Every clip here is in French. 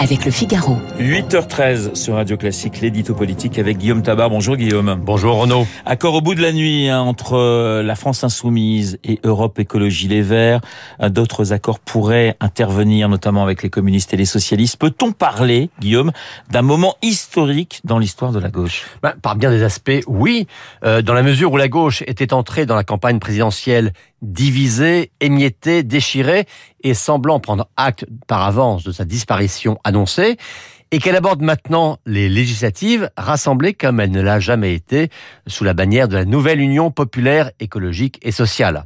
avec le Figaro. 8h13 sur Radio Classique, l'édito politique avec Guillaume Tabar. Bonjour Guillaume. Bonjour Renaud. Accord au bout de la nuit hein, entre euh, la France insoumise et Europe Écologie Les Verts. Euh, d'autres accords pourraient intervenir, notamment avec les communistes et les socialistes. Peut-on parler, Guillaume, d'un moment historique dans l'histoire de la gauche? Ben, Par bien des aspects, oui. Euh, dans la mesure où la gauche était entrée dans la campagne présidentielle divisée, émiettée, déchirée et semblant prendre acte par avance de sa disparition annoncée, et qu'elle aborde maintenant les législatives rassemblées comme elle ne l'a jamais été sous la bannière de la nouvelle Union populaire écologique et sociale.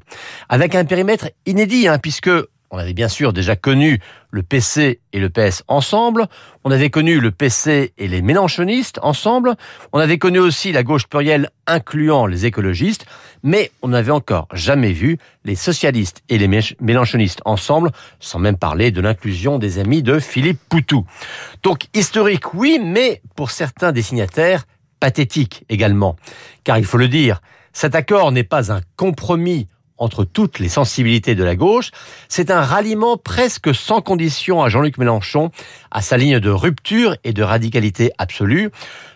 Avec un périmètre inédit, hein, puisque on avait bien sûr déjà connu le PC et le PS ensemble, on avait connu le PC et les mélanchonistes ensemble, on avait connu aussi la gauche plurielle incluant les écologistes, mais on n'avait encore jamais vu les socialistes et les mélanchonistes ensemble, sans même parler de l'inclusion des amis de Philippe Poutou. Donc historique oui, mais pour certains dessinataires, pathétique également. Car il faut le dire, cet accord n'est pas un compromis entre toutes les sensibilités de la gauche, c'est un ralliement presque sans condition à Jean-Luc Mélenchon, à sa ligne de rupture et de radicalité absolue.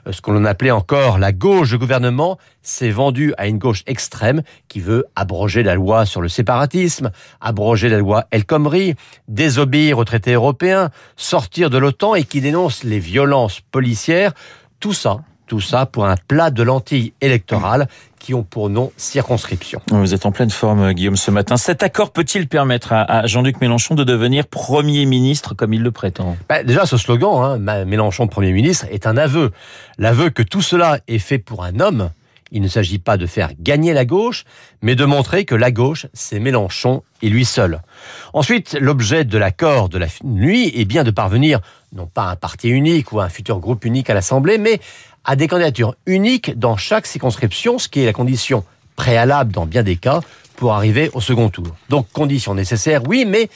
Euh, ce que l'on appelait encore la gauche de gouvernement s'est vendu à une gauche extrême qui veut abroger la loi sur le séparatisme, abroger la loi El Khomri, désobéir aux traités européens, sortir de l'OTAN et qui dénonce les violences policières. Tout ça, tout ça pour un plat de lentilles électorales qui ont pour nom circonscription. Vous êtes en pleine forme, Guillaume, ce matin. Cet accord peut-il permettre à Jean-Luc Mélenchon de devenir Premier ministre comme il le prétend? Bah, Déjà, ce slogan, hein, Mélenchon Premier ministre, est un aveu. L'aveu que tout cela est fait pour un homme. Il ne s'agit pas de faire gagner la gauche, mais de montrer que la gauche, c'est Mélenchon et lui seul. Ensuite, l'objet de l'accord de la nuit est bien de parvenir, non pas un parti unique ou un futur groupe unique à l'Assemblée, mais à des candidatures uniques dans chaque circonscription, ce qui est la condition préalable dans bien des cas pour arriver au second tour. Donc condition nécessaire, oui, mais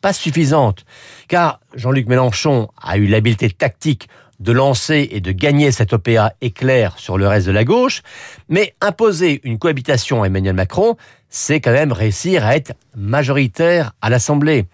pas suffisante. Car Jean-Luc Mélenchon a eu l'habileté tactique de lancer et de gagner cette OPA éclair sur le reste de la gauche, mais imposer une cohabitation à Emmanuel Macron, c'est quand même réussir à être majoritaire à l'Assemblée.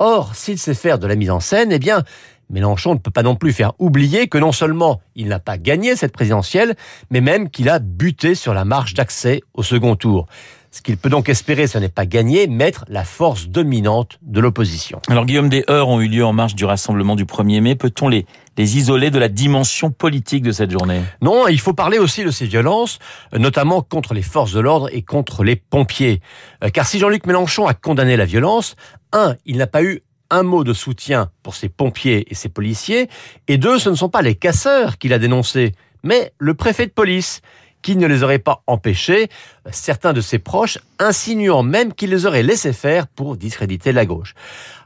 Or, s'il sait faire de la mise en scène, eh bien, Mélenchon ne peut pas non plus faire oublier que non seulement il n'a pas gagné cette présidentielle, mais même qu'il a buté sur la marche d'accès au second tour. Ce qu'il peut donc espérer, ce n'est pas gagner, mais être la force dominante de l'opposition. Alors Guillaume, des heures ont eu lieu en marge du rassemblement du 1er mai. Peut-on les, les isoler de la dimension politique de cette journée? Non, il faut parler aussi de ces violences, notamment contre les forces de l'ordre et contre les pompiers. Euh, car si Jean-Luc Mélenchon a condamné la violence, un, il n'a pas eu un mot de soutien pour ses pompiers et ses policiers, et deux, ce ne sont pas les casseurs qu'il a dénoncés, mais le préfet de police, qui ne les aurait pas empêchés, certains de ses proches insinuant même qu'il les aurait laissés faire pour discréditer la gauche.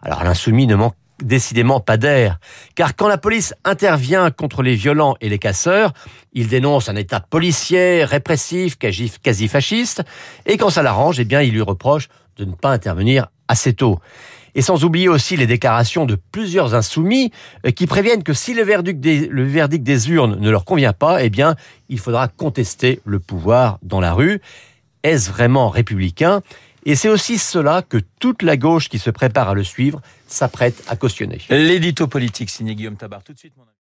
Alors l'insoumis ne manque décidément pas d'air, car quand la police intervient contre les violents et les casseurs, il dénonce un état policier, répressif, quasi fasciste, et quand ça l'arrange, eh bien il lui reproche de ne pas intervenir assez tôt. Et sans oublier aussi les déclarations de plusieurs insoumis euh, qui préviennent que si le verdict, des, urnes ne leur convient pas, eh bien, il faudra contester le pouvoir dans la rue. Est-ce vraiment républicain? Et c'est aussi cela que toute la gauche qui se prépare à le suivre s'apprête à cautionner. L'édito politique signé Guillaume Tabar. Tout de suite, mon